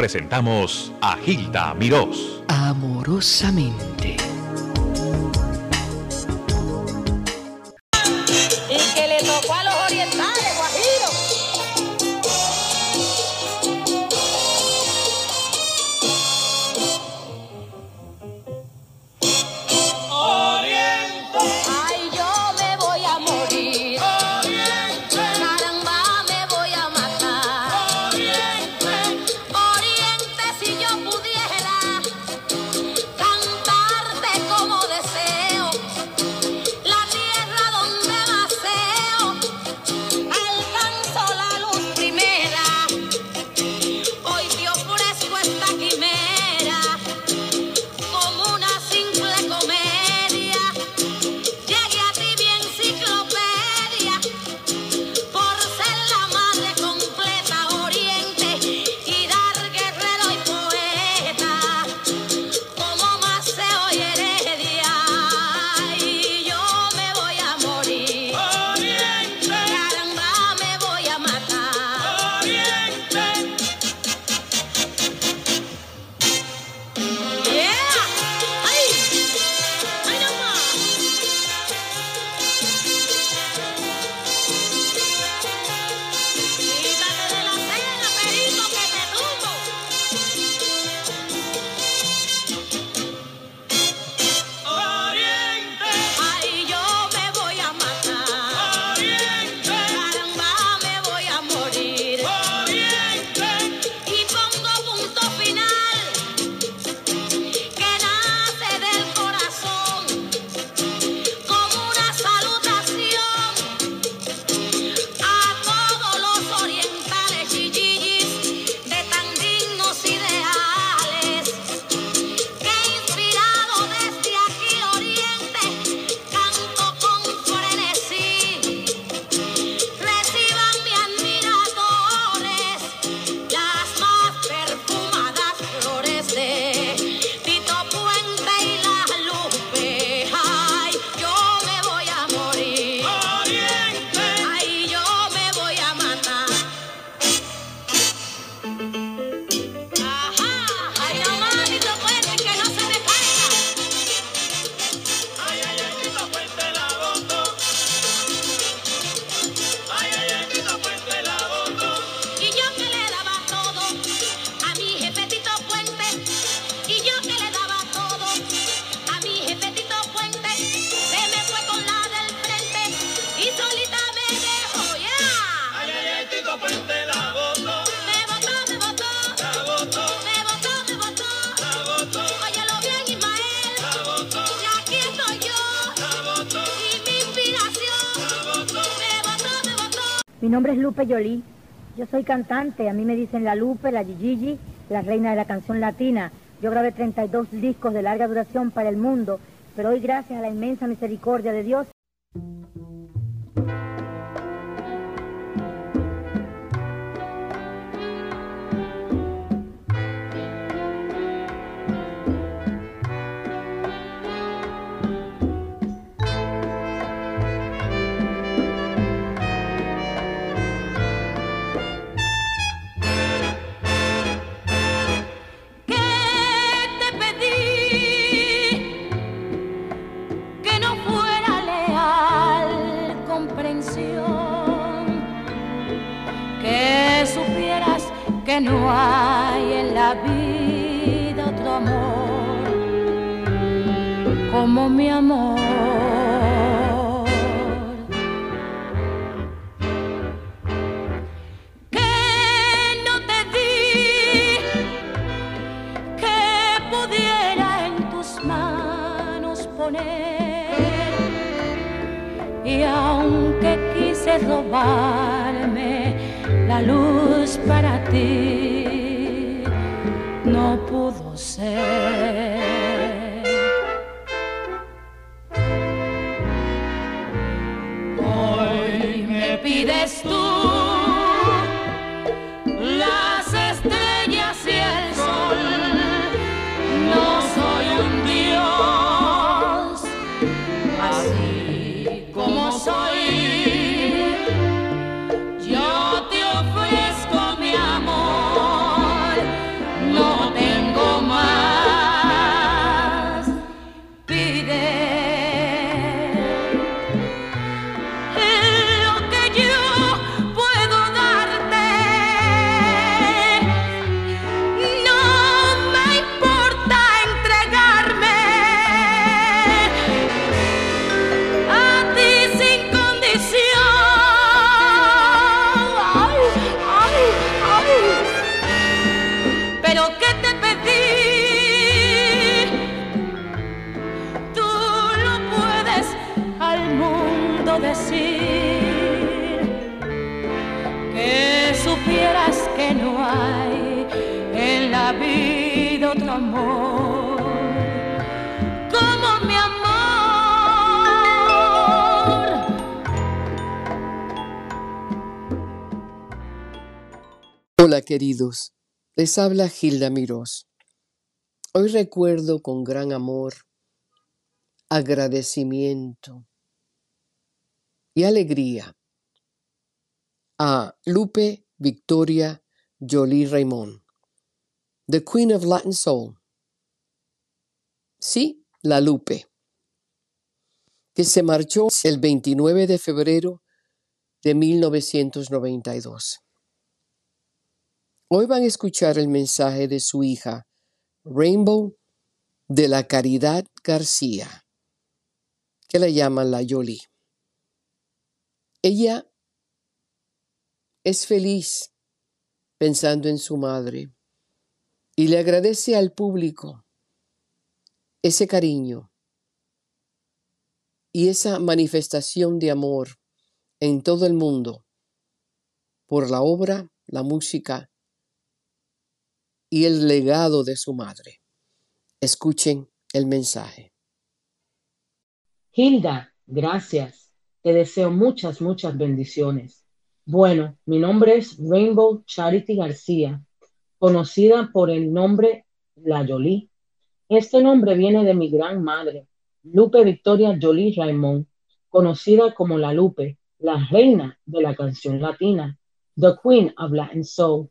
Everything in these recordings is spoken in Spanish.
presentamos a Gilda Mirós. Amorosamente. Mi nombre es Lupe Yolí. Yo soy cantante, a mí me dicen la Lupe, la Gigi, la reina de la canción latina. Yo grabé 32 discos de larga duración para el mundo, pero hoy gracias a la inmensa misericordia de Dios que no hay en la vida otro amor como mi amor. Que no te di que pudiera en tus manos poner y aunque quise robar la luz para ti no pudo ser. Hoy me pides tú. decir que supieras que no hay en la vida otro amor como mi amor. Hola queridos, les habla Gilda Mirós. Hoy recuerdo con gran amor, agradecimiento, y alegría a Lupe Victoria Jolie Raymond, the Queen of Latin Soul. Sí, la Lupe, que se marchó el 29 de febrero de 1992. Hoy van a escuchar el mensaje de su hija, Rainbow de la Caridad García, que la llaman la Jolie. Ella es feliz pensando en su madre y le agradece al público ese cariño y esa manifestación de amor en todo el mundo por la obra, la música y el legado de su madre. Escuchen el mensaje. Hilda, gracias. Te deseo muchas, muchas bendiciones. Bueno, mi nombre es Rainbow Charity García, conocida por el nombre La Jolie. Este nombre viene de mi gran madre, Lupe Victoria Jolie Raymond, conocida como La Lupe, la reina de la canción latina, The Queen of Latin Soul.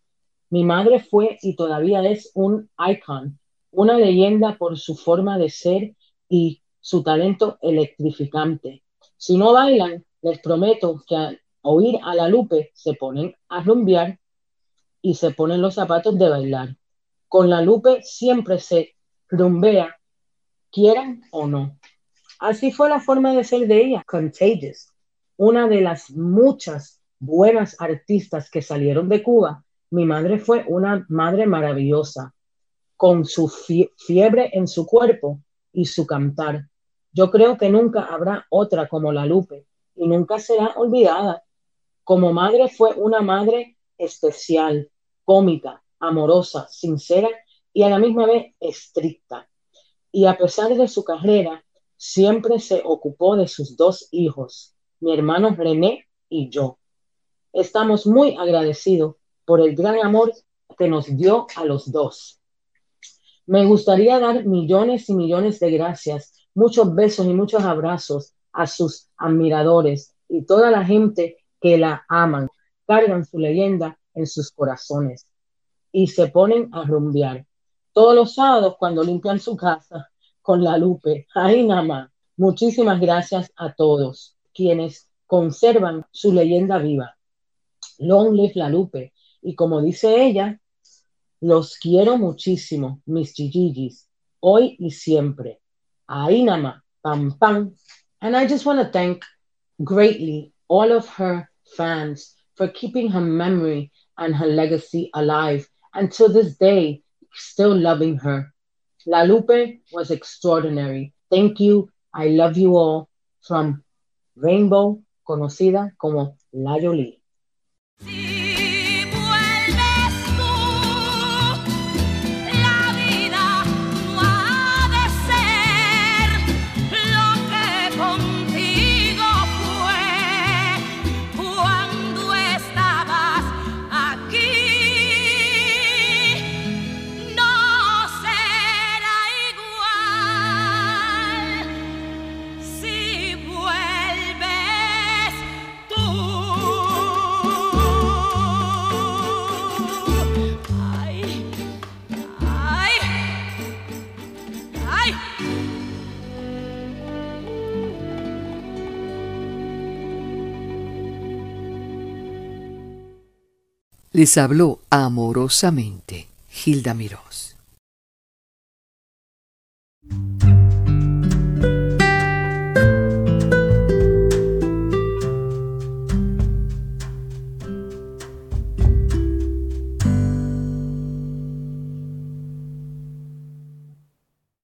Mi madre fue y todavía es un icon, una leyenda por su forma de ser y su talento electrificante. Si no bailan, les prometo que al oír a la Lupe se ponen a rumbear y se ponen los zapatos de bailar. Con la Lupe siempre se rumbea, quieran o no. Así fue la forma de ser de ella, Contagious, una de las muchas buenas artistas que salieron de Cuba. Mi madre fue una madre maravillosa, con su fie- fiebre en su cuerpo y su cantar. Yo creo que nunca habrá otra como la Lupe y nunca será olvidada. Como madre fue una madre especial, cómica, amorosa, sincera y a la misma vez estricta. Y a pesar de su carrera, siempre se ocupó de sus dos hijos, mi hermano René y yo. Estamos muy agradecidos por el gran amor que nos dio a los dos. Me gustaría dar millones y millones de gracias, muchos besos y muchos abrazos a sus admiradores y toda la gente que la aman, cargan su leyenda en sus corazones y se ponen a rumbear. Todos los sábados cuando limpian su casa con la lupe, ahí nada más. Muchísimas gracias a todos quienes conservan su leyenda viva. Long live la lupe. Y como dice ella, los quiero muchísimo, mis gigigis, hoy y siempre. Ahí nada pam pam. And I just want to thank greatly all of her fans for keeping her memory and her legacy alive and to this day still loving her. La Lupe was extraordinary. Thank you. I love you all from Rainbow, conocida como La Jolie. Les habló amorosamente Gilda Mirós.